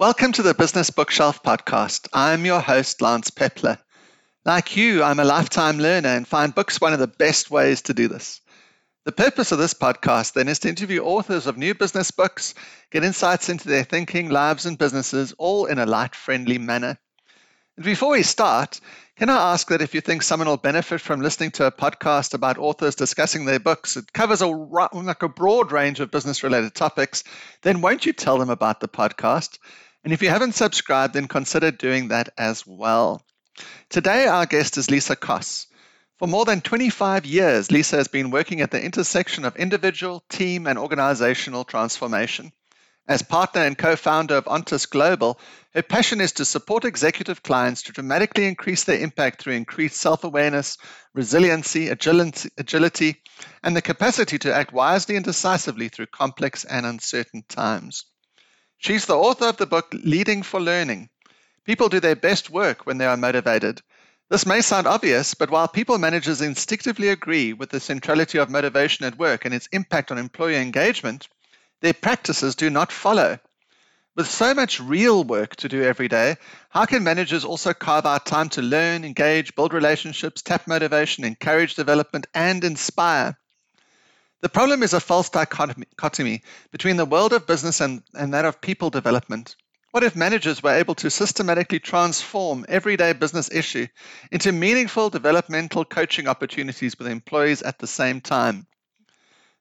Welcome to the Business Bookshelf podcast. I'm your host, Lance Pepler. Like you, I'm a lifetime learner and find books one of the best ways to do this. The purpose of this podcast then is to interview authors of new business books, get insights into their thinking, lives, and businesses, all in a light, friendly manner. And before we start, can I ask that if you think someone will benefit from listening to a podcast about authors discussing their books, it covers a, like a broad range of business related topics, then won't you tell them about the podcast? And if you haven't subscribed, then consider doing that as well. Today, our guest is Lisa Koss. For more than 25 years, Lisa has been working at the intersection of individual, team, and organizational transformation. As partner and co founder of Ontos Global, her passion is to support executive clients to dramatically increase their impact through increased self awareness, resiliency, agility, and the capacity to act wisely and decisively through complex and uncertain times. She's the author of the book Leading for Learning. People do their best work when they are motivated. This may sound obvious, but while people managers instinctively agree with the centrality of motivation at work and its impact on employee engagement, their practices do not follow. With so much real work to do every day, how can managers also carve out time to learn, engage, build relationships, tap motivation, encourage development, and inspire? The problem is a false dichotomy between the world of business and, and that of people development. What if managers were able to systematically transform everyday business issue into meaningful developmental coaching opportunities with employees at the same time?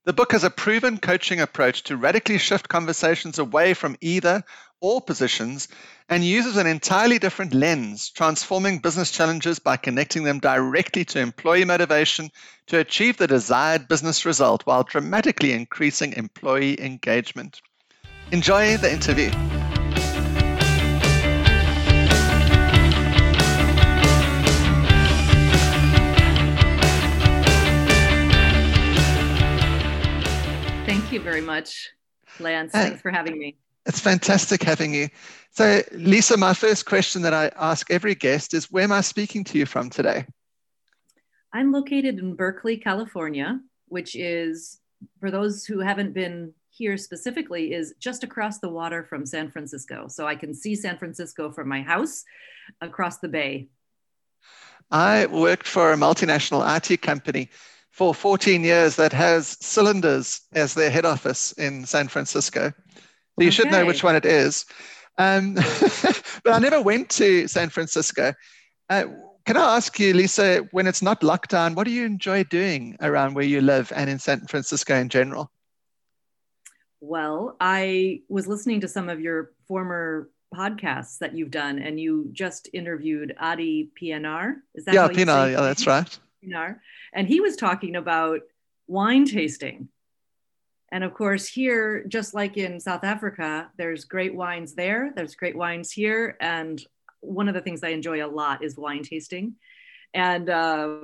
The book has a proven coaching approach to radically shift conversations away from either or positions and uses an entirely different lens, transforming business challenges by connecting them directly to employee motivation to achieve the desired business result while dramatically increasing employee engagement. Enjoy the interview. Thank you very much, Lance. Uh, Thanks for having me. It's fantastic having you. So, Lisa, my first question that I ask every guest is where am I speaking to you from today? I'm located in Berkeley, California, which is, for those who haven't been here specifically, is just across the water from San Francisco. So I can see San Francisco from my house across the bay. I worked for a multinational IT company for 14 years that has cylinders as their head office in San Francisco. So you okay. should know which one it is. Um, but I never went to San Francisco. Uh, can I ask you, Lisa, when it's not lockdown, what do you enjoy doing around where you live and in San Francisco in general? Well, I was listening to some of your former podcasts that you've done, and you just interviewed Adi PNR. Is that yeah, PNR? Yeah, that's right. PNR and he was talking about wine tasting. And of course, here, just like in South Africa, there's great wines there, there's great wines here. And one of the things I enjoy a lot is wine tasting and uh,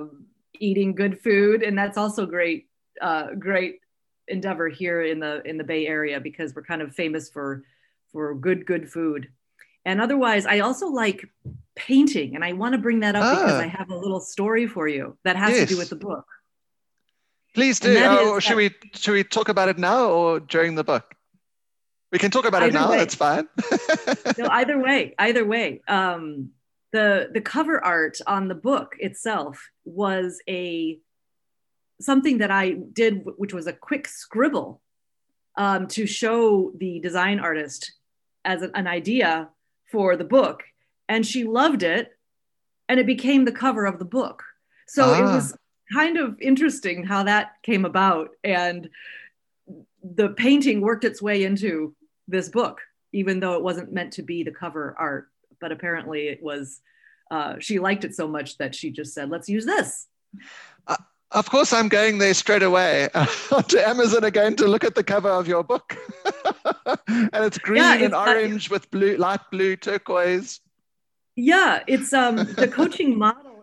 eating good food. And that's also great, uh, great endeavor here in the in the Bay Area because we're kind of famous for for good good food. And otherwise, I also like painting. And I want to bring that up ah. because I have a little story for you that has yes. to do with the book. Please do. Oh, should we should we talk about it now or during the book? We can talk about it now. Way. That's fine. no, either way, either way. Um, the the cover art on the book itself was a something that I did, which was a quick scribble um, to show the design artist as an, an idea for the book and she loved it and it became the cover of the book so ah. it was kind of interesting how that came about. And the painting worked its way into this book even though it wasn't meant to be the cover art. But apparently it was uh, she liked it so much that she just said let's use this. Uh, of course i'm going there straight away uh, to amazon again to look at the cover of your book. And it's green yeah, it's, and orange with blue light blue turquoise. Yeah, it's um the coaching model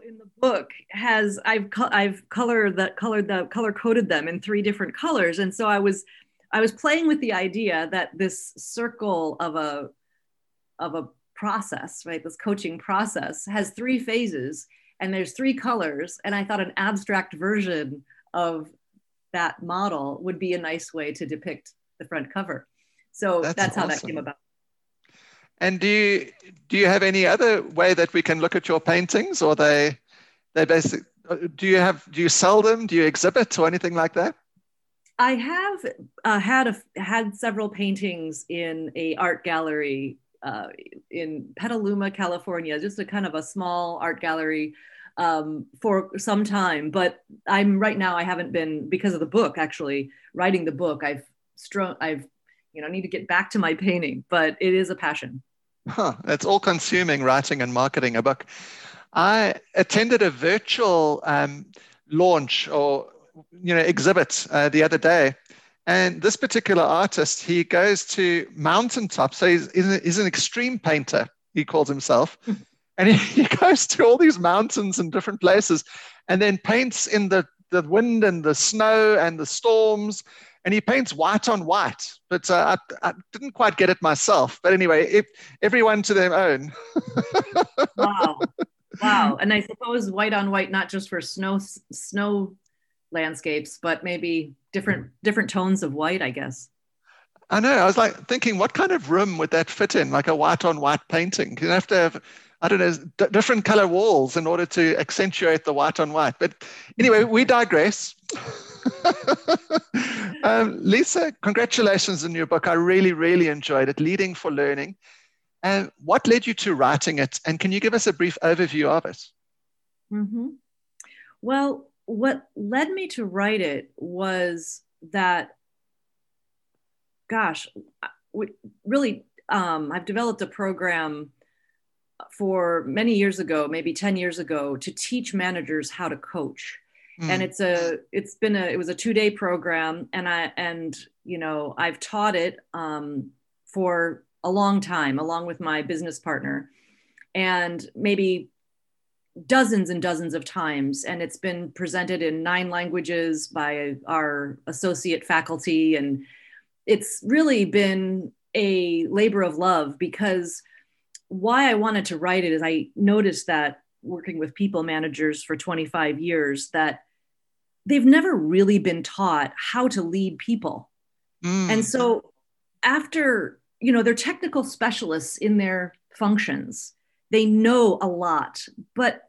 book has I've I've colored that colored the color coded them in three different colors, and so I was I was playing with the idea that this circle of a of a process, right? This coaching process has three phases and there's three colors, and I thought an abstract version of that model would be a nice way to depict the front cover. So that's, that's how awesome. that came about. And do you do you have any other way that we can look at your paintings, or they they basically Do you have do you sell them? Do you exhibit or anything like that? I have uh, had a, had several paintings in a art gallery uh, in Petaluma, California, just a kind of a small art gallery um, for some time. But I'm right now I haven't been because of the book actually writing the book. I've strung I've you know need to get back to my painting, but it is a passion. Huh, it's all consuming writing and marketing a book. I attended a virtual um, launch or you know exhibit uh, the other day, and this particular artist he goes to mountaintops. So he's, he's an extreme painter. He calls himself, and he, he goes to all these mountains and different places, and then paints in the the wind and the snow and the storms and he paints white on white. But uh, I, I, didn't quite get it myself. But anyway, if, everyone to their own. wow, wow! And I suppose white on white, not just for snow snow landscapes, but maybe different different tones of white. I guess. I know. I was like thinking, what kind of room would that fit in? Like a white on white painting? You have to have, I don't know, d- different color walls in order to accentuate the white on white. But anyway, we digress. um, Lisa, congratulations on your book. I really, really enjoyed it, Leading for Learning. And what led you to writing it? And can you give us a brief overview of it? Mm-hmm. Well, what led me to write it was that, gosh, really, um, I've developed a program for many years ago, maybe 10 years ago, to teach managers how to coach mm. and it's a it's been a it was a two day program and i and you know i've taught it um, for a long time along with my business partner and maybe dozens and dozens of times and it's been presented in nine languages by our associate faculty and it's really been a labor of love because why i wanted to write it is i noticed that working with people managers for 25 years that they've never really been taught how to lead people. Mm. And so after, you know, they're technical specialists in their functions. They know a lot, but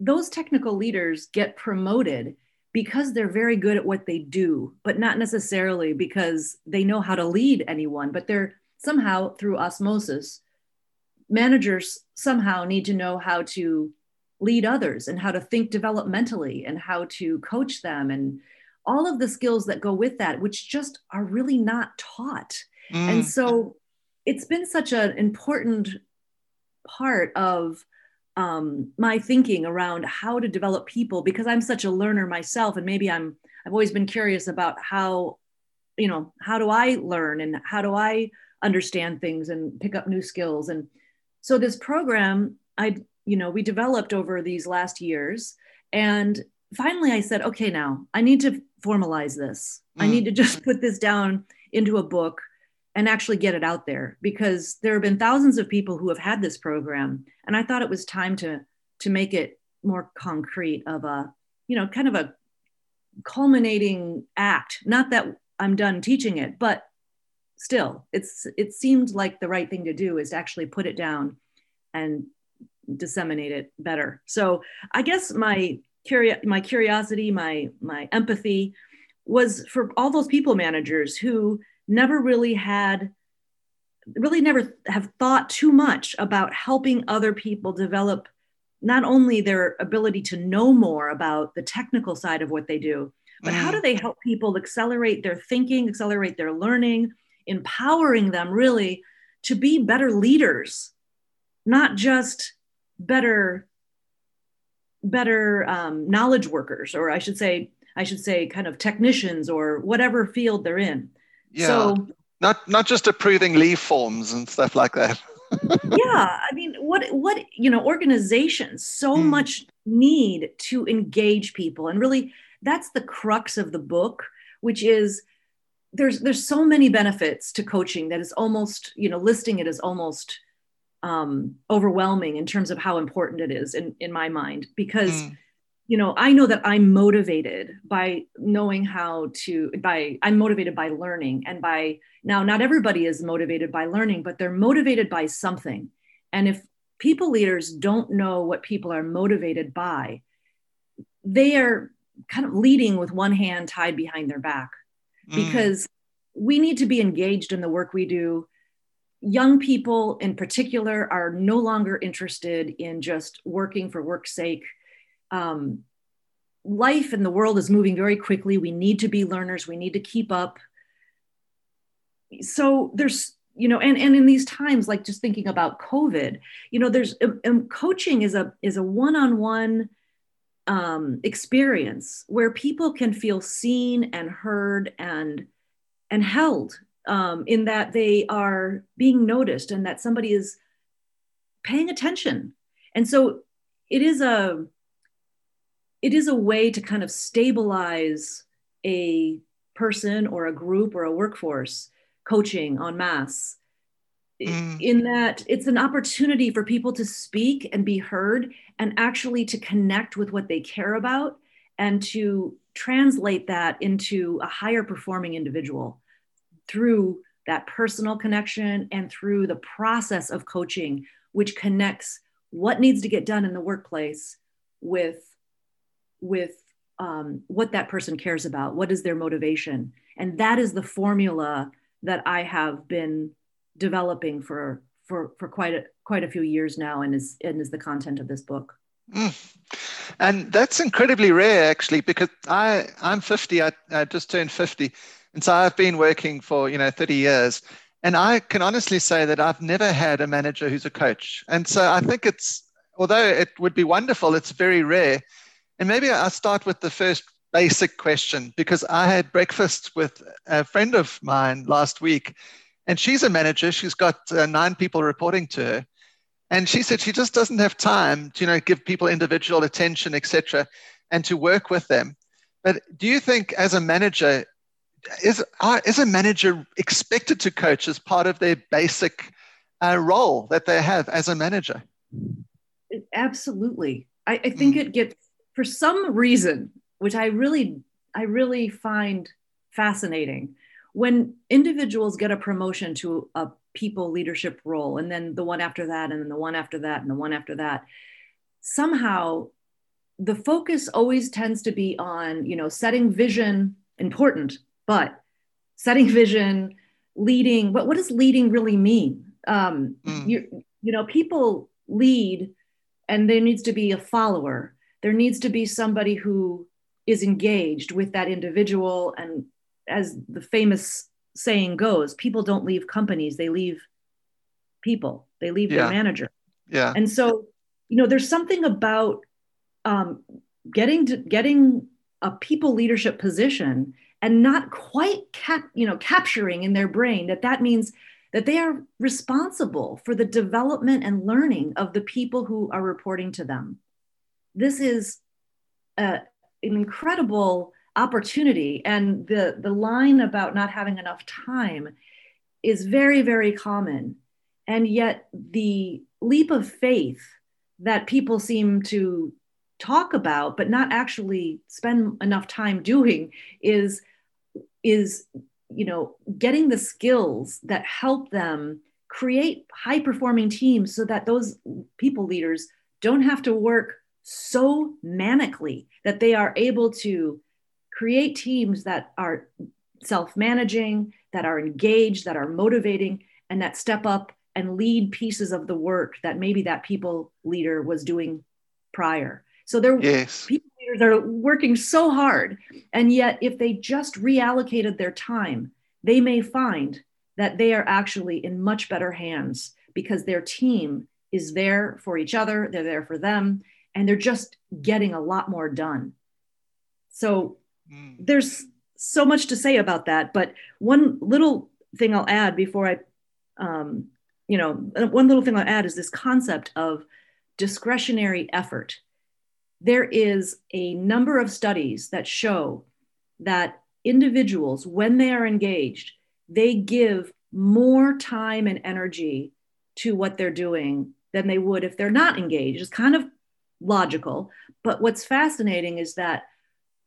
those technical leaders get promoted because they're very good at what they do, but not necessarily because they know how to lead anyone, but they're somehow through osmosis. Managers somehow need to know how to lead others and how to think developmentally and how to coach them and all of the skills that go with that which just are really not taught mm. and so it's been such an important part of um, my thinking around how to develop people because i'm such a learner myself and maybe i'm i've always been curious about how you know how do i learn and how do i understand things and pick up new skills and so this program i you know we developed over these last years and finally i said okay now i need to formalize this mm. i need to just put this down into a book and actually get it out there because there have been thousands of people who have had this program and i thought it was time to to make it more concrete of a you know kind of a culminating act not that i'm done teaching it but still it's it seemed like the right thing to do is to actually put it down and disseminate it better. So I guess my curi- my curiosity, my my empathy was for all those people managers who never really had really never have thought too much about helping other people develop not only their ability to know more about the technical side of what they do, but how do they help people accelerate their thinking, accelerate their learning, empowering them really to be better leaders, not just better better um, knowledge workers or i should say i should say kind of technicians or whatever field they're in yeah so not not just approving leave forms and stuff like that yeah i mean what what you know organizations so mm. much need to engage people and really that's the crux of the book which is there's there's so many benefits to coaching that is almost you know listing it as almost um, overwhelming in terms of how important it is in, in my mind because mm. You know i know that i'm motivated by knowing how to by i'm motivated by learning and by now not everybody is motivated by learning but they're motivated by something. And if people leaders don't know what people are motivated by they are kind of leading with one hand tied behind their back. Mm. because we need to be engaged in the work we do. Young people in particular are no longer interested in just working for work's sake um, life in the world is moving very quickly. We need to be learners. We need to keep up. So there's, you know, and, and in these times, like just thinking about COVID, you know, there's um, um coaching is a is a one-on-one um, experience where people can feel seen and heard and and held um, in that they are being noticed and that somebody is paying attention. And so it is a it is a way to kind of stabilize a person or a group or a workforce coaching en masse mm. in that it's an opportunity for people to speak and be heard and actually to connect with what they care about and to translate that into a higher performing individual through that personal connection and through the process of coaching which connects what needs to get done in the workplace with with um, what that person cares about, what is their motivation. And that is the formula that I have been developing for for for quite a quite a few years now and is and is the content of this book. Mm. And that's incredibly rare actually because I I'm 50 I, I just turned 50 and so I've been working for you know 30 years and I can honestly say that I've never had a manager who's a coach. And so I think it's although it would be wonderful it's very rare and maybe I'll start with the first basic question because I had breakfast with a friend of mine last week, and she's a manager. She's got uh, nine people reporting to her, and she said she just doesn't have time to you know give people individual attention, etc., and to work with them. But do you think, as a manager, is uh, is a manager expected to coach as part of their basic uh, role that they have as a manager? Absolutely. I, I think mm. it gets for some reason, which I really, I really find fascinating, when individuals get a promotion to a people leadership role, and then the one after that, and then the one after that, and the one after that, somehow the focus always tends to be on, you know, setting vision, important, but setting vision, leading. But what does leading really mean? Um, mm. You, you know, people lead, and there needs to be a follower there needs to be somebody who is engaged with that individual. And as the famous saying goes people don't leave companies they leave people they leave yeah. their manager. Yeah. And so you know there's something about um, getting to getting a people leadership position and not quite cap, you know capturing in their brain that that means that they are responsible for the development and learning of the people who are reporting to them this is an incredible opportunity. And the, the line about not having enough time is very, very common. And yet, the leap of faith that people seem to talk about, but not actually spend enough time doing, is, is you know, getting the skills that help them create high performing teams so that those people leaders don't have to work so manically that they are able to create teams that are self managing, that are engaged, that are motivating, and that step up and lead pieces of the work that maybe that people leader was doing prior. So they're yes. people leaders are working so hard. And yet, if they just reallocated their time, they may find that they are actually in much better hands because their team is there for each other, they're there for them, and they're just getting a lot more done. So mm. there's so much to say about that. But one little thing I'll add before I, um, you know, one little thing I'll add is this concept of discretionary effort. There is a number of studies that show that individuals, when they are engaged, they give more time and energy to what they're doing than they would if they're not engaged. It's kind of logical. But what's fascinating is that,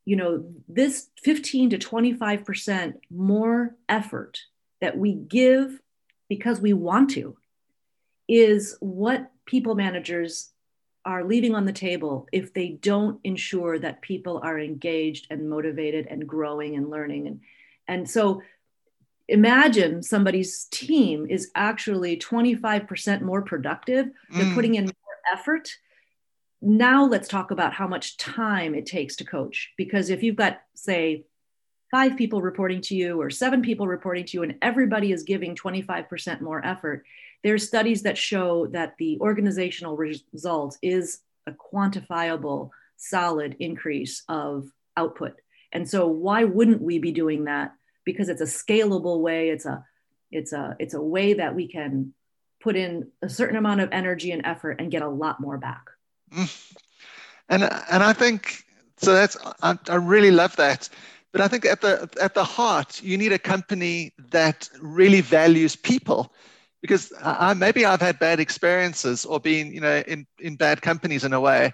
you know, this 15 to 25% more effort that we give because we want to is what people managers are leaving on the table if they don't ensure that people are engaged and motivated and growing and learning and and so imagine somebody's team is actually 25% more productive they're mm. putting in more effort now let's talk about how much time it takes to coach. Because if you've got say five people reporting to you or seven people reporting to you and everybody is giving 25% more effort there's studies that show that the organizational result is a quantifiable solid increase of output. And so why wouldn't we be doing that? Because it's a scalable way it's a it's a it's a way that we can put in a certain amount of energy and effort and get a lot more back. Mm. and and i think so that's I, I really love that but i think at the at the heart you need a company that really values people because I, maybe I've had bad experiences or been, you know, in, in bad companies in a way.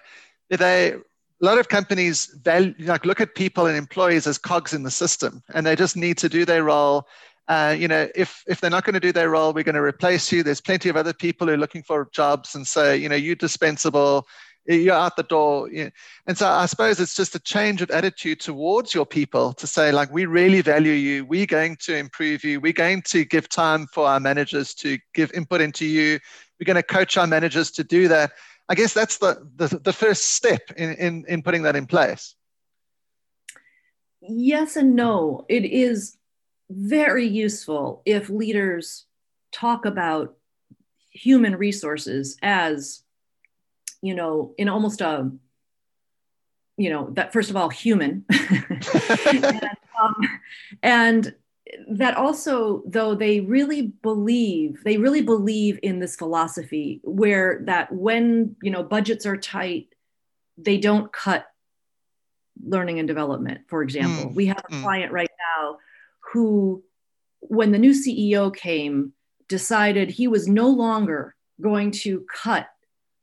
They, a lot of companies value, like look at people and employees as cogs in the system, and they just need to do their role. Uh, you know, if if they're not going to do their role, we're going to replace you. There's plenty of other people who are looking for jobs and say, you know, you're dispensable you're out the door. And so I suppose it's just a change of attitude towards your people to say, like, we really value you. We're going to improve you. We're going to give time for our managers to give input into you. We're going to coach our managers to do that. I guess that's the, the, the first step in, in, in putting that in place. Yes and no. It is very useful if leaders talk about human resources as you know, in almost a, you know, that first of all, human. and, um, and that also though they really believe they really believe in this philosophy where that when you know budgets are tight they don't cut learning and development for example mm. we have a mm. client right now who when the new ceo came decided he was no longer going to cut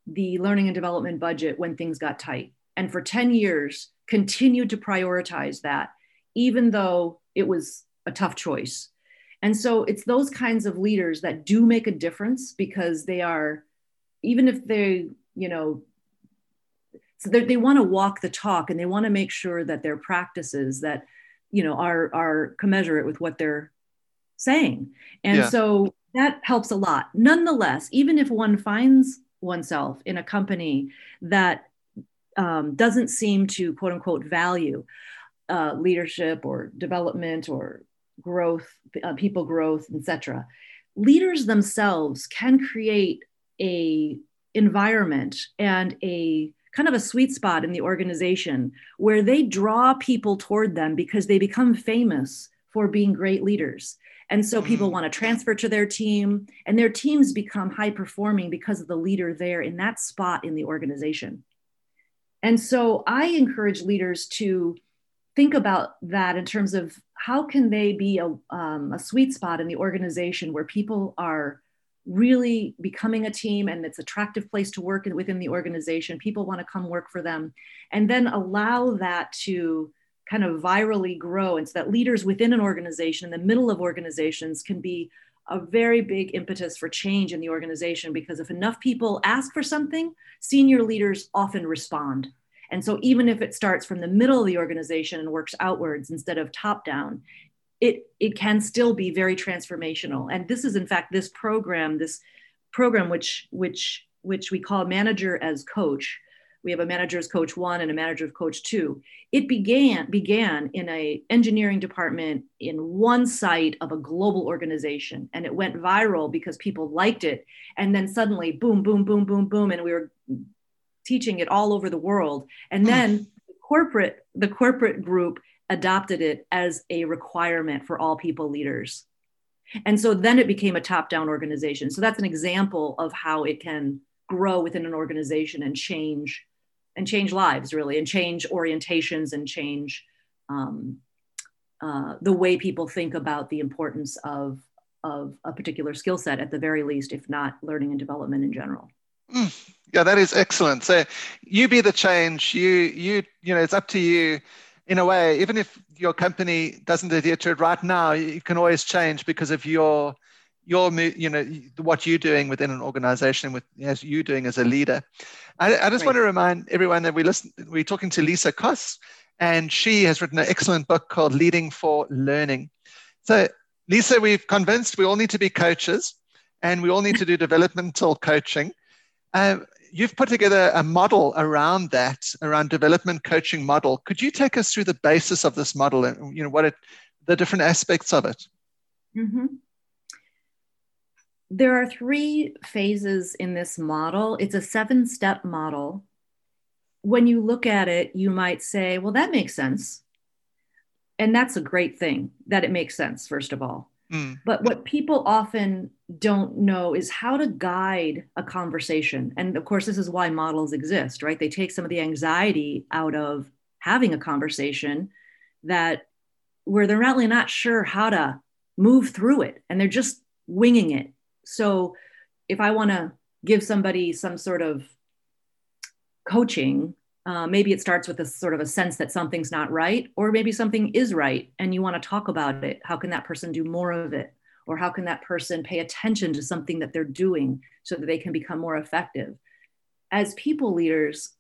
the learning and development budget when things got tight. And for 10 years, continued to prioritize that, even though it was a tough choice. And so it's those kinds of leaders that do make a difference because they are, even if they, you know, so they want to walk the talk and they want to make sure that their practices that, you know, are are commensurate with what they're saying. And yeah. so that helps a lot. Nonetheless, even if one finds oneself in a company that um, doesn't seem to quote unquote value uh, leadership or development or growth, uh, people growth, etc. Leaders themselves can create a environment and a kind of a sweet spot in the organization where they draw people toward them because they become famous for being great leaders. And so people mm-hmm. want to transfer to their team, and their teams become high performing because of the leader there in that spot in the organization. And so I encourage leaders to think about that in terms of how can they be a, um, a sweet spot in the organization where people are really becoming a team and it's attractive place to work within the organization. People want to come work for them and then allow that to kind of virally grow and so that leaders within an organization in the middle of organizations can be a very big impetus for change in the organization because if enough people ask for something senior leaders often respond. And so even if it starts from the middle of the organization and works outwards instead of top down it it can still be very transformational. And this is in fact this program this program which which which we call manager as coach. We have a manager's coach one and a manager manager's coach two. It began began in a engineering department in one site of a global organization and it went viral because people liked it. And then suddenly boom boom boom boom boom and we were teaching it all over the world. And hmm. then the corporate the corporate group adopted it as a requirement for all people leaders and so then it became a top down organization so that's an example of how it can grow within an organization and change and change lives really and change orientations and change um, uh, the way people think about the importance of of a particular skill set at the very least if not learning and development in general Mm, yeah, that is excellent. So you be the change. You you you know, it's up to you in a way, even if your company doesn't adhere to it right now, you can always change because of your your you know what you're doing within an organization with as you doing as a leader. I, I just right. want to remind everyone that we listen. We're talking to Lisa Koss, and she has written an excellent book called Leading for Learning. So, Lisa, we've convinced we all need to be coaches, and we all need to do developmental coaching. Um, you've put together a model around that, around development coaching model. Could you take us through the basis of this model and you know what it, the different aspects of it? Mm-hmm. There are three phases in this model. It's a seven-step model. When you look at it, you might say, "Well, that makes sense," and that's a great thing that it makes sense. First of all, Mm. But what people often don't know is how to guide a conversation. And of course, this is why models exist, right? They take some of the anxiety out of having a conversation that where they're really not sure how to move through it and they're just winging it. So if I want to give somebody some sort of coaching uh, maybe it starts with a sort of a sense that something's not right, or maybe something is right and you want to talk about it. How can that person do more of it? Or how can that person pay attention to something that they're doing so that they can become more effective? As people leaders,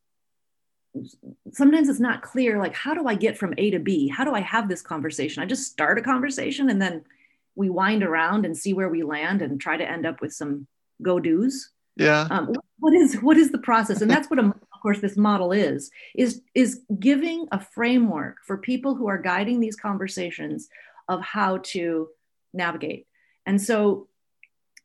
sometimes it's not clear like, how do I get from A to B? How do I have this conversation? I just start a conversation and then we wind around and see where we land and try to end up with some go dos. Yeah. Um, what is what is the process? And that's what a course this model is is is giving a framework for people who are guiding these conversations of how to navigate. And so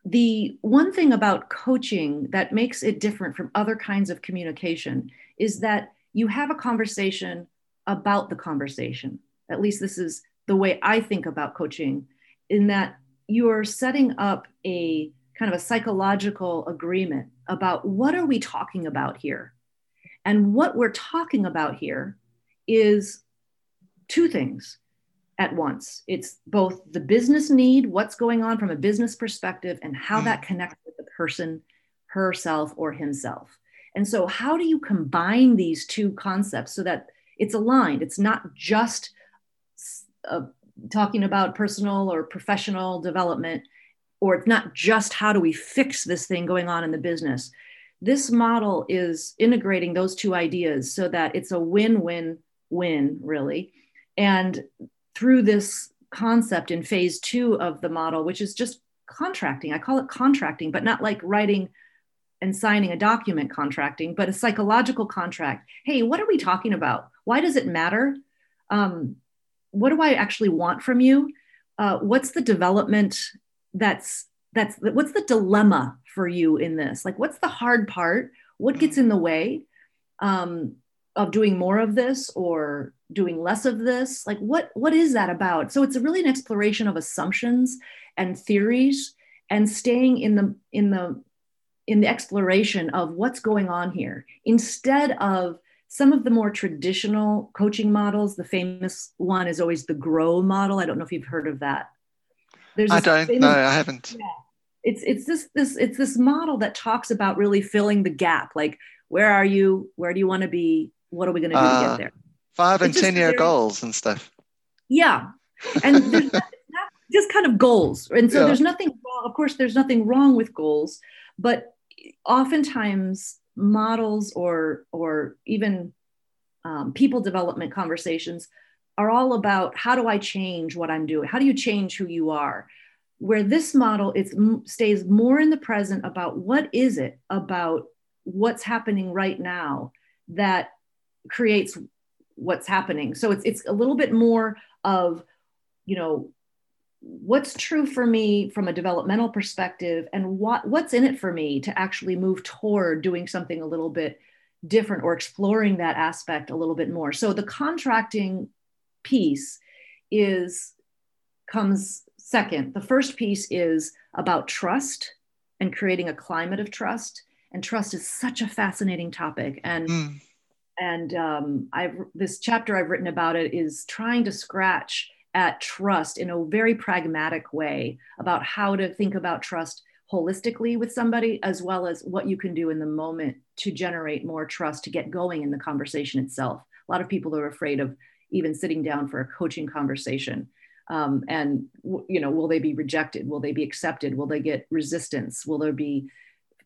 the one thing about coaching that makes it different from other kinds of communication is that you have a conversation about the conversation. At least this is the way i think about coaching in that you're setting up a kind of a psychological agreement about what are we talking about here and what we're talking about here is two things at once it's both the business need, what's going on from a business perspective, and how that mm. connects with the person, herself, or himself. And so, how do you combine these two concepts so that it's aligned? It's not just uh, talking about personal or professional development, or it's not just how do we fix this thing going on in the business this model is integrating those two ideas so that it's a win win win, really. And through this concept in phase two of the model, which is just contracting, I call it contracting, but not like writing and signing a document contracting, but a psychological contract. Hey, what are we talking about? Why does it matter? Um, what do I actually want from you? Uh, what's the development that's that's what's the dilemma for you in this? Like what's the hard part? What gets in the way um, of doing more of this or doing less of this? Like what what is that about? So it's really an exploration of assumptions and theories and staying in the in the in the exploration of what's going on here instead of some of the more traditional coaching models. The famous one is always the grow model. I don't know if you've heard of that. There's I don't. Famous, no, I haven't. Yeah, it's it's this this it's this model that talks about really filling the gap like where are you? Where do you want to be? What are we going to do uh, to get uh, there? five and ten year goals and stuff. Yeah. And there's not, just kind of goals. And so yeah. there's nothing wrong of course there's nothing wrong with goals but oftentimes models or or even um, people development conversations are all about how do i change what i'm doing? How do you change who you are where this model it stays more in the present about what is it about what's happening right now that creates what's happening. So it's it's a little bit more of you know what's true for me from a developmental perspective and what what's in it for me to actually move toward doing something a little bit different or exploring that aspect a little bit more. So the contracting piece is comes Second, the first piece is about trust and creating a climate of trust. And trust is such a fascinating topic. And mm. and um, I've this chapter I've written about it is trying to scratch at trust in a very pragmatic way about how to think about trust holistically with somebody as well as what you can do in the moment to generate more trust to get going in the conversation itself a lot of people are afraid of even sitting down for a coaching conversation um, and you know will they be rejected? Will they be accepted? Will they get resistance? Will there be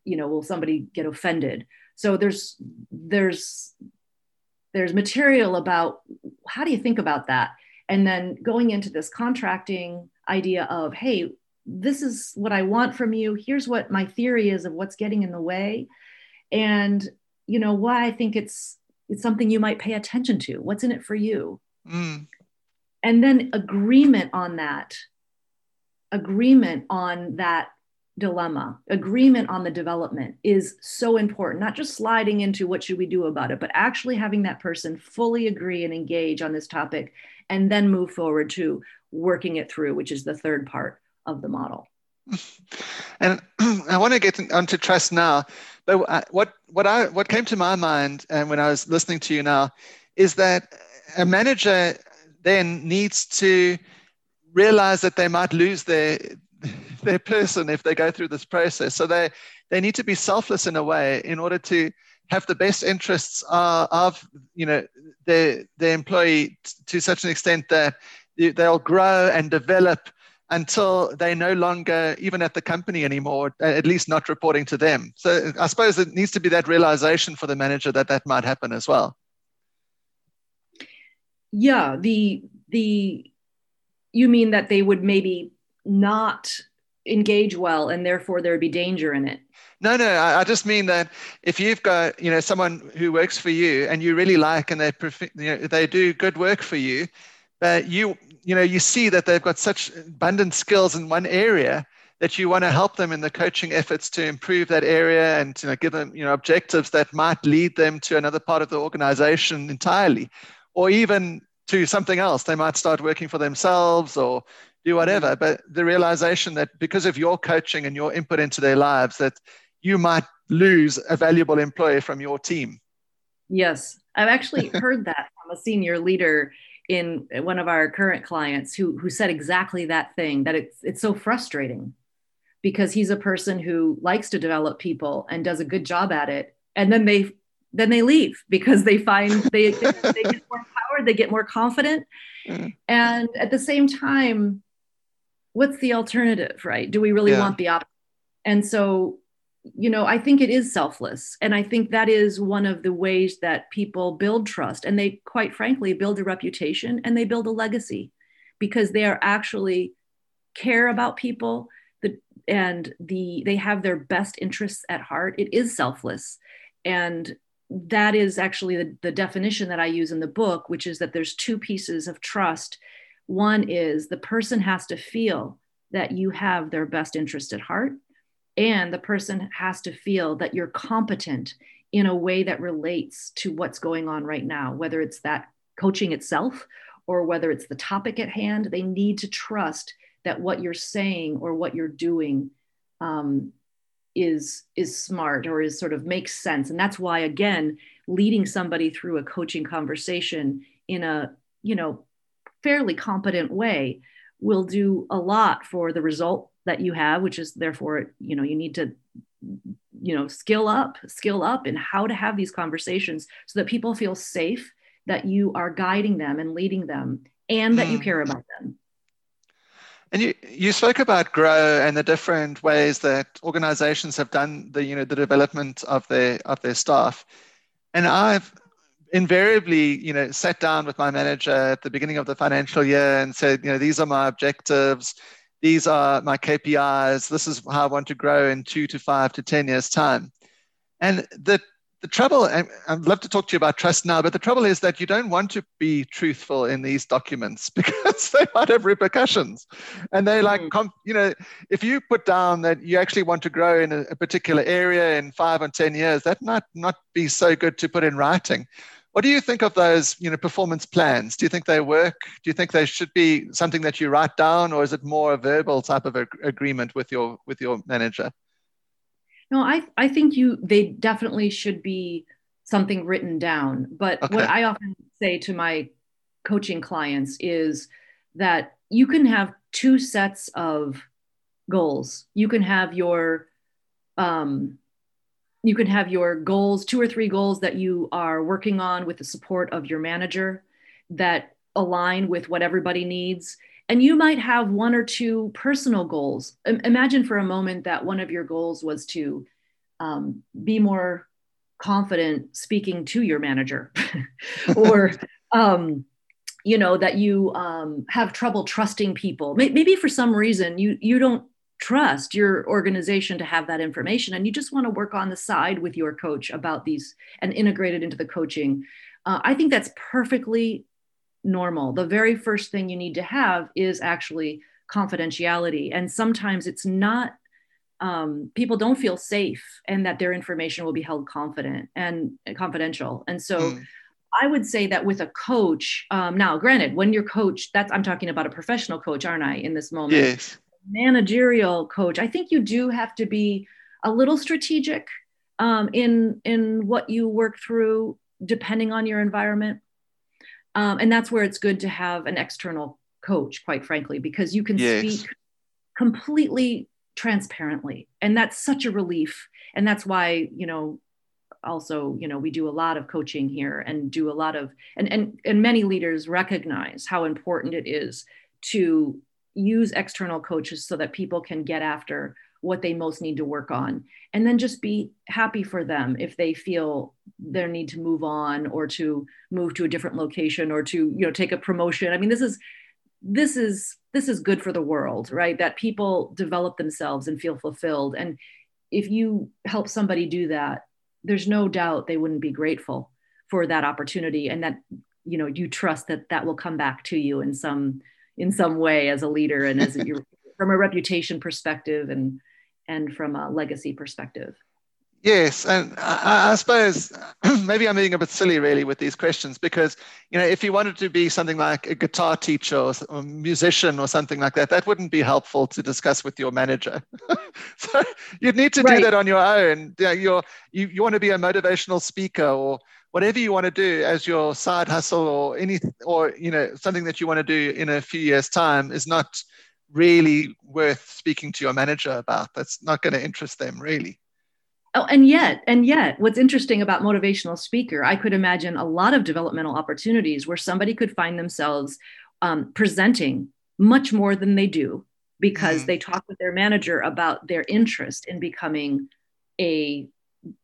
you know will somebody get offended? So there's there's there's material about how do you think about that? And then going into this contracting idea of hey this is what i want from you. Here's what my theory is of what's getting in the way. And you know why i think it's it's something you might pay attention to. What's in it for you? Mm. And then agreement on that agreement on that dilemma agreement on the development is so important. Not just sliding into what should we do about it but actually having that person fully agree and engage on this topic and then move forward to working it through which is the third part of the model. And i want to get onto trust now but uh, what what i what came to my mind and uh, when i was listening to you now is that a manager then needs to realize that they might lose their their person if they go through this process. So they they need to be selfless in a way in order to have the best interests uh, of you know their their employee t- to such an extent that they'll grow and develop until they're no longer even at the company anymore, at least not reporting to them. So I suppose it needs to be that realization for the manager that that might happen as well. Yeah, the the you mean that they would maybe not engage well and therefore there'd be danger in it? No no I, just mean that if you've got you know someone who works for you and you really like and they you know, they do good work for you but you you know you see that they've got such abundant skills in one area that you want to help them in the coaching efforts to improve that area and you know, give them you know objectives that might lead them to another part of the organization entirely or even to something else they might start working for themselves or do whatever. Mm. But the realization that because of your coaching and your input into their lives, that you might lose a valuable employee from your team. Yes, I've actually heard that from a senior leader in one of our current clients who who said exactly that thing that it's it's so frustrating because he's a person who likes to develop people and does a good job at it and then they then they leave because they find they, they, they get more empowered they get more confident mm. and at the same time what's the alternative, right? Do we really yeah. want the opposite? And so, you know, I think it is selfless. And I think that is one of the ways that people build trust. And they, quite frankly, build a reputation and they build a legacy because they are actually care about people the, and the they have their best interests at heart. It is selfless. And that is actually the, the definition that I use in the book, which is that there's two pieces of trust one is the person has to feel that you have their best interest at heart, and the person has to feel that you're competent in a way that relates to what's going on right now, whether it's that coaching itself or whether it's the topic at hand. They need to trust that what you're saying or what you're doing um, is is smart or is sort of makes sense and that's why again leading somebody through a coaching conversation in a you know fairly competent way will do a lot for the result that you have which is therefore you know you need to you know skill up skill up in how to have these conversations so that people feel safe that you are guiding them and leading them and that mm. you care about them and you, you spoke about grow and the different ways that organizations have done the you know the development of their of their staff. And i've invariably, you know, sat down with my manager at the beginning of the financial year and said, you know, these are my objectives, these are my KPIs, this is how I want to grow in two to five to 10 years' time. And the the trouble, I'd love to talk to you about trust now, but the trouble is that you don't want to be truthful in these documents because they might have repercussions. And they like, mm. you know, if you put down that you actually want to grow in a, a particular area in five or 10 years, that might not be so good to put in writing. What do you think of those, you know, performance plans? Do you think they work? Do you think they should be something that you write down, or is it more a verbal type of a, agreement with your with your manager? No, I I think you they definitely should be something written down. But okay. what I often say to my coaching clients is that you can have two sets of goals. You can have your um, you can have your goals, two or three goals that you are working on with the support of your manager that align with what everybody needs. And you might have one or two personal goals. I- imagine for a moment that one of your goals was to um, be more confident speaking to your manager. Or um, you know that you um, have trouble trusting people. Maybe for some reason you you don't trust your organization to have that information and you just want to work on the side with your coach about these and integrate it into the coaching. Uh, i think that's perfectly normal the very first thing you need to have is actually confidentiality and sometimes it's not um, people don't feel safe and that their information will be held confident and confidential and so mm. I would say that with a coach, um, now granted, when you're coach, that's I'm talking about a professional coach, aren't I, in this moment? Yes managerial coach, I think you do have to be a little strategic um, in in what you work through, depending on your environment. Um, and that's where it's good to have an external coach, quite frankly, because you can yes. speak completely transparently, and that's such a relief. And that's why you know also you know we do a lot of coaching here and do a lot of and and and many leaders recognize how important it is to use external coaches so that people can get after what they most need to work on. And then just be happy for them if they feel their need to move on or to move to a different location or to you know take a promotion. I mean this is this is this is good for the world right? That people develop themselves and feel fulfilled. And if you help somebody do that there's no doubt they wouldn't be grateful for that opportunity and that you know you trust that that will come back to you in some in some way as a leader and as your from a reputation perspective and and from a legacy perspective? Yes and I, I, suppose maybe i'm being a bit silly really with these questions because you know if you wanted to be something like a guitar teacher or a musician or something like that that wouldn't be helpful to discuss with your manager. So you'd need to right. do that on your own. You, know, you're, you, you want to be a motivational speaker or whatever you want to do as your side hustle or any or you know something that you want to do in a few years time is not really worth speaking to your manager about that's not going to interest them really oh and yet and yet what's interesting about motivational speaker i could imagine a lot of developmental opportunities where somebody could find themselves um, presenting much more than they do because mm. they talk with their manager about their interest in becoming a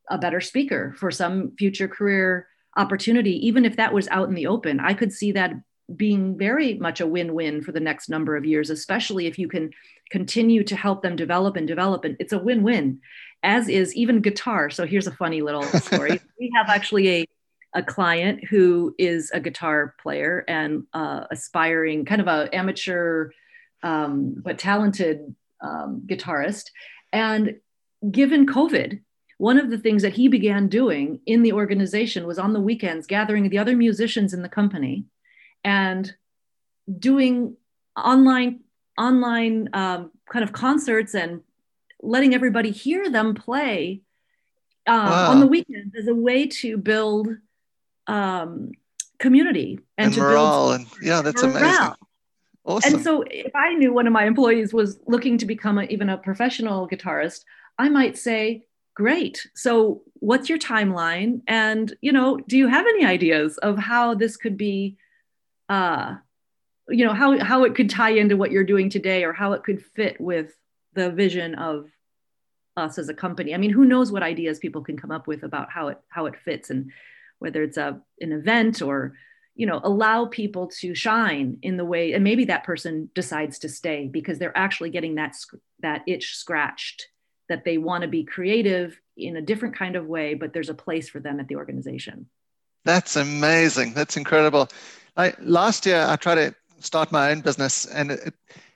a better speaker for some future career opportunity, even if that was out in the open. I could see that being very much a win win for the next number of years, especially if you can continue to help them develop and develop. And it's a win win, as is even guitar. So here's a funny little story. we have actually a a client who is a guitar player and uh, aspiring, kind of a amateur um, but talented um, guitarist. And given COVID, one of the things that he began doing in the organization was on the weekends gathering the other musicians in the company and doing online online um, kind of concerts and letting everybody hear them play wow. on the weekends as a way to build um, community and, and to morale build and yeah that's morale. amazing awesome. and so if i knew one of my employees was looking to become a, even a professional guitarist i might say great so what's your timeline and you know do you have any ideas of how this could be uh you know how how it could tie into what you're doing today or how it could fit with the vision of us as a company i mean who knows what ideas people can come up with about how it how it fits and whether it's a an event or you know allow people to shine in the way and maybe that person decides to stay because they're actually getting that that itch scratched that they want to be creative in a different kind of way, but there's a place for them at the organization. That's amazing. That's incredible. I, last year, I tried to start my own business, and it,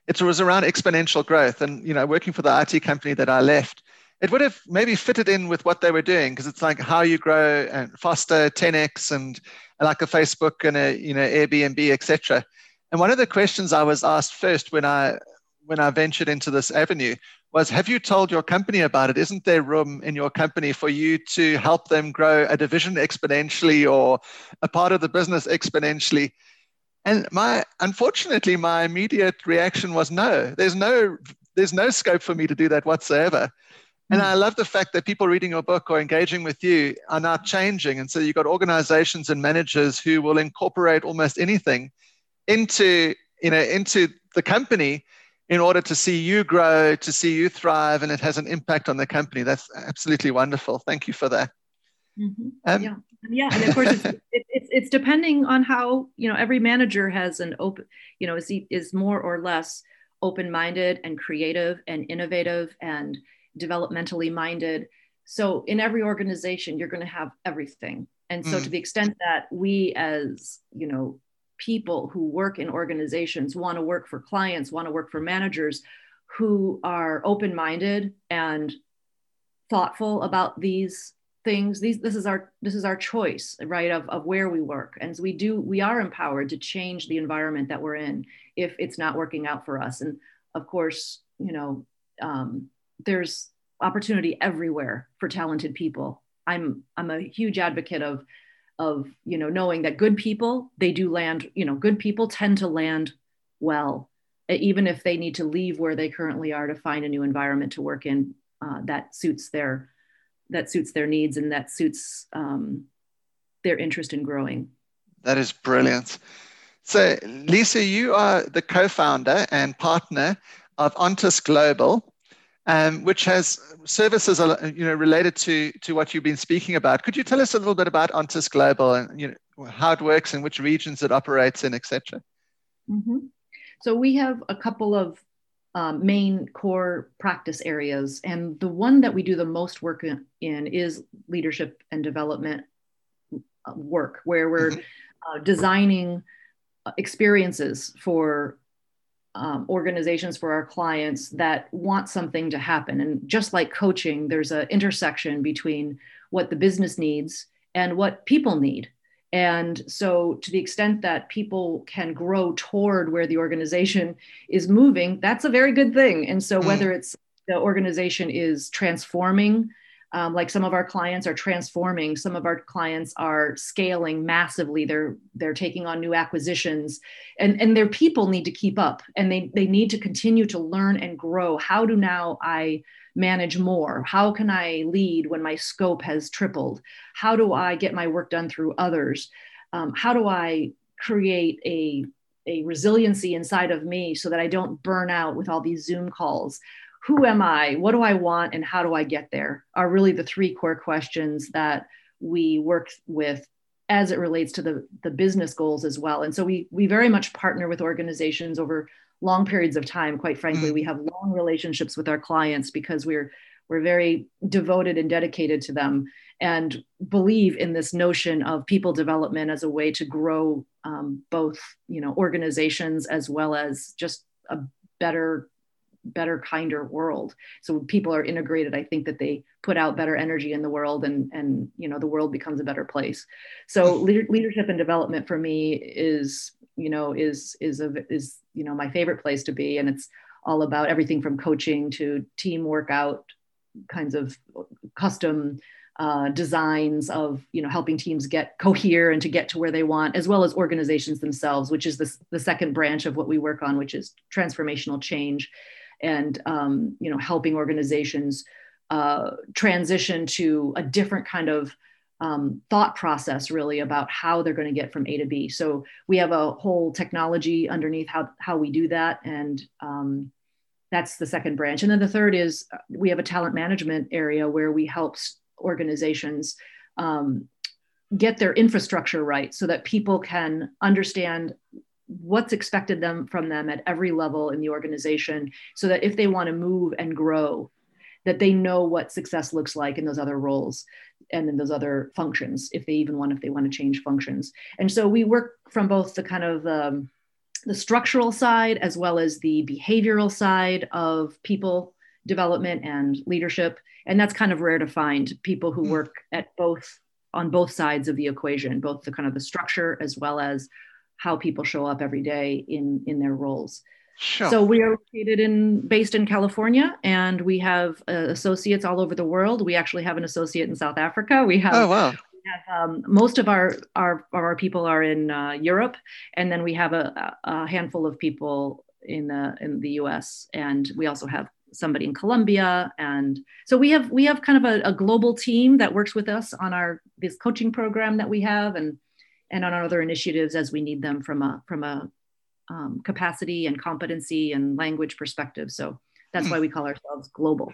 it was around exponential growth. And you know, working for the IT company that I left, it would have maybe fitted in with what they were doing because it's like how you grow and faster, 10x, and like a Facebook and a you know Airbnb, etc. And one of the questions I was asked first when I when I ventured into this avenue was have you told your company about it? Isn't there room in your company for you to help them grow a division exponentially or a part of the business exponentially? And my unfortunately, my immediate reaction was no. There's no there's no scope for me to do that whatsoever. And hmm. I love the fact that people reading your book or engaging with you are now changing. And so you've got organizations and managers who will incorporate almost anything into, you know, into the company in order to see you grow, to see you thrive, and it has an impact on the company. That's absolutely wonderful. Thank you for that. Mm-hmm. Um, yeah, yeah, and of course, it's, it, it's it's depending on how you know every manager has an open, you know, is is more or less open-minded and creative and innovative and developmentally minded. So in every organization, you're going to have everything. And so mm. to the extent that we as, you know, people who work in organizations want to work for clients, want to work for managers who are open-minded and thoughtful about these things. These this is our this is our choice right of, of where we work. And so we do we are empowered to change the environment that we're in if it's not working out for us. And of course you know um, there's opportunity everywhere for talented people. I'm I'm a huge advocate of of you know knowing that good people they do land you know good people tend to land well even if they need to leave where they currently are to find a new environment to work in uh, that suits their that suits their needs and that suits um, their interest in growing. That is brilliant. So, Lisa, you are the co-founder and partner of Ontos Global, um, which has services you know related to to what you've been speaking about. Could you tell us a little bit about Ontos Global and you know how it works and which regions it operates in, etc. Mm-hmm. So we have a couple of um, main core practice areas, and the one that we do the most work in, in is leadership and development uh, work, where we're mm-hmm. uh, designing uh, experiences for um, organizations for our clients that want something to happen. And just like coaching, there's an intersection between what the business needs and what people need. And so, to the extent that people can grow toward where the organization is moving, that's a very good thing. And so, mm. whether it's the organization is transforming um, like some of our clients are transforming some of our clients are scaling massively they're they're taking on new acquisitions and and their people need to keep up and they they need to continue to learn and grow. How do now i manage more? How can i lead when my scope has tripled? How do i get my work done through others? Um, how do i create a a resiliency inside of me so that I don't burn out with all these Zoom calls who am I? What do I want? And how do I get there? Are really the three core questions that we work with as it relates to the, the business goals as well. And so we, we very much partner with organizations over long periods of time. Quite frankly, mm. we have long relationships with our clients because we're we're very devoted and dedicated to them and believe in this notion of people development as a way to grow um, both you know organizations as well as just a better better kinder world. So people are integrated i think that they put out better energy in the world and and you know the world becomes a better place. So leadership and development for me is you know is is a is you know my favorite place to be. And it's all about everything from coaching to team workout kinds of custom uh, designs of you know helping teams get cohere and to get to where they want as well as organizations themselves which is the, the second branch of what we work on which is transformational change and um, you know helping organizations uh, transition to a different kind of um, thought process really about how they're going to get from A to B. So we have a whole technology underneath how how we do that, and um, that's the second branch. And then the third is uh, we have a talent management area where we help organizations um, get their infrastructure right so that people can understand what's expected them from them at every level in the organization so that if they want to move and grow that they know what success looks like in those other roles and in those other functions if they even want if they want to change functions and so we work from both the kind of um, the structural side as well as the behavioral side of people development and leadership and that's kind of rare to find people who hmm. work at both on both sides of the equation both the kind of the structure as well as how people show up every day in in their roles. Sure. So we are located in based in California, and we have uh, associates all over the world. We actually have an associate in South Africa. We have oh wow. Have, um, most of our, our our people are in uh, Europe, and then we have a, a handful of people in the in the U.S. and we also have somebody in Colombia, and so we have we have kind of a, a global team that works with us on our this coaching program that we have, and and on other initiatives as we need them from a from a um, capacity and competency and language perspective. So that's why we call ourselves global.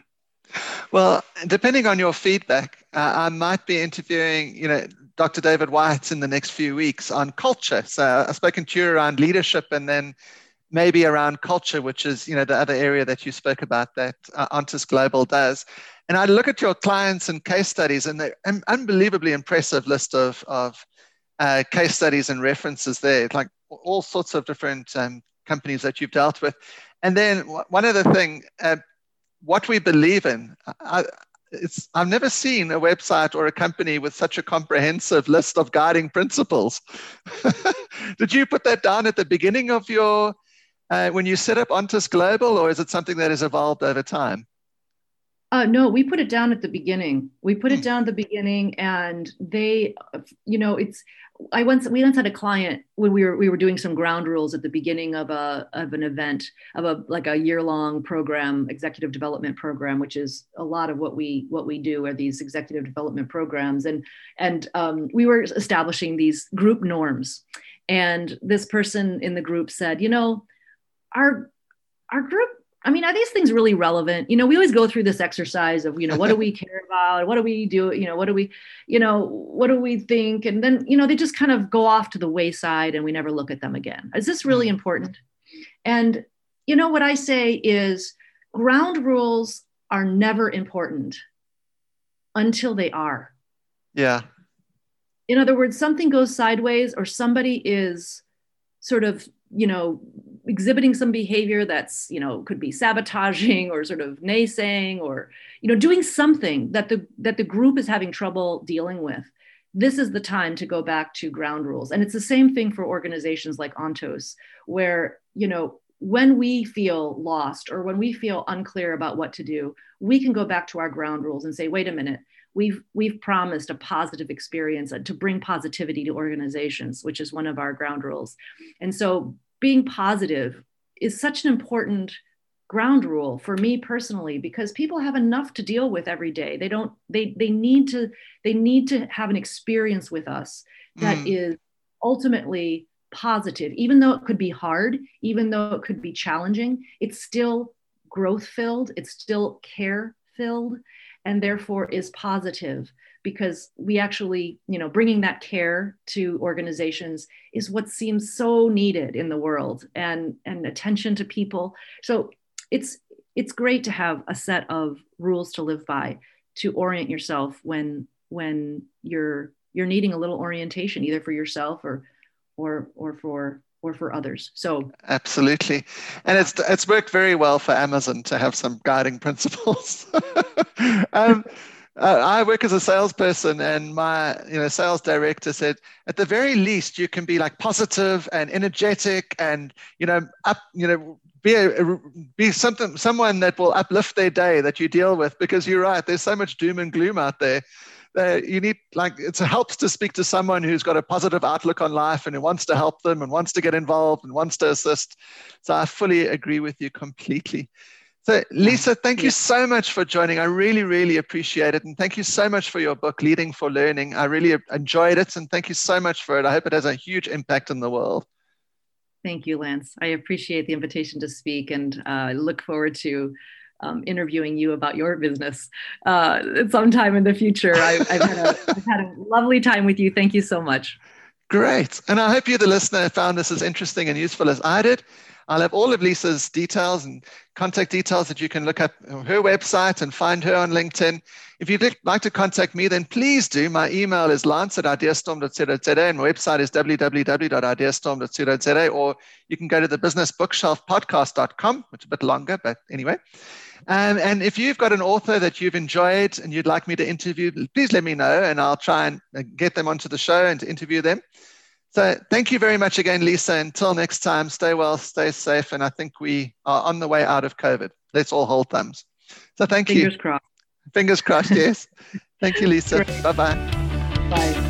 Well, depending on your feedback, uh, I might be interviewing, you know, Dr. David Whyte in the next few weeks on culture. So I've spoken to you around leadership and then maybe around culture, which is, you know, the other area that you spoke about that uh, Global does. And I look at your clients and case studies, and they're an unbelievably impressive list of, of uh, case studies and references there, like all sorts of different um, companies that you've dealt with. And then one other thing, uh, what we believe in. I, it's, I've never seen a website or a company with such a comprehensive list of guiding principles. Did you put that down at the beginning of your, uh, when you set up Ontos Global, or is it something that has evolved over time? Uh, no, we put it down at the beginning. We put it hmm. down at the beginning, and they, you know, it's. I once we once had a client when we were we were doing some ground rules at the beginning of a of an event of a like a year long program, executive development program, which is a lot of what we what we do are these executive development programs, and and um, we were establishing these group norms, and this person in the group said, you know, our our group I mean, are these things really relevant? You know, we always go through this exercise of, you know, what do we care about? What do we do? You know, what do we, you know, what do we think? And then, you know, they just kind of go off to the wayside and we never look at them again. Is this really mm-hmm. important? And, you know, what I say is ground rules are never important until they are. Yeah. In other words, something goes sideways or somebody is sort of you know exhibiting some behavior that's you know could be sabotaging or sort of naysaying or you know doing something that the that the group is having trouble dealing with. This is the time to go back to ground rules. And it's the same thing for organizations like ontos where you know when we feel lost or when we feel unclear about what to do we can go back to our ground rules and say wait a minute. We've we've promised a positive experience uh, to bring positivity to organizations which is one of our ground rules. And so being positive is such an important ground rule for me personally because people have enough to deal with every day. They don't they they need to they need to have an experience with us that mm. is ultimately positive. Even though it could be hard even though it could be challenging it's still growth filled it's still care filled and therefore is positive because we actually you know bringing that care to organizations is what seems so needed in the world and and attention to people so it's it's great to have a set of rules to live by to orient yourself when when you're you're needing a little orientation either for yourself or or or for or for others. So absolutely, and it's it's worked very well for Amazon to have some guiding principles. um, I work as a salesperson, and my you know sales director said, at the very least, you can be like positive and energetic, and you know up you know be a, be something someone that will uplift their day that you deal with because you're right. There's so much doom and gloom out there uh, you need like it helps to speak to someone who's got a positive outlook on life and who wants to help them and wants to get involved and wants to assist. So I fully agree with you completely. So Lisa, thank you so much for joining. I really, really appreciate it. And thank you so much for your book, Leading for Learning. I really enjoyed it. And thank you so much for it. I hope it has a huge impact in the world. Thank you, Lance. I appreciate the invitation to speak and uh, look forward to um, interviewing you about your business uh, sometime in the future. I, have had had a lovely time with you. Thank you so much. Great. And I hope you, the listener, found this as interesting and useful as I did. I'll have all of Lisa's details and contact details that you can look up her website and find her on LinkedIn. If you'd like to contact me, then please do. My email is lance at ideastorm.co.za and my website is www.ideastorm.co.za, or you can go to the businessbookshelfpodcast.com, which is a bit longer, but anyway. Um, and if you've got an author that you've enjoyed and you'd like me to interview, please let me know and I'll try and uh, get them onto the show and interview them. So thank you very much again, Lisa. Until next time, stay well, stay safe. And I think we are on the way out of COVID. Let's all hold thumbs. So thank Fingers you. Fingers crossed. Fingers crossed, yes. thank you, Lisa. Bye-bye. Bye.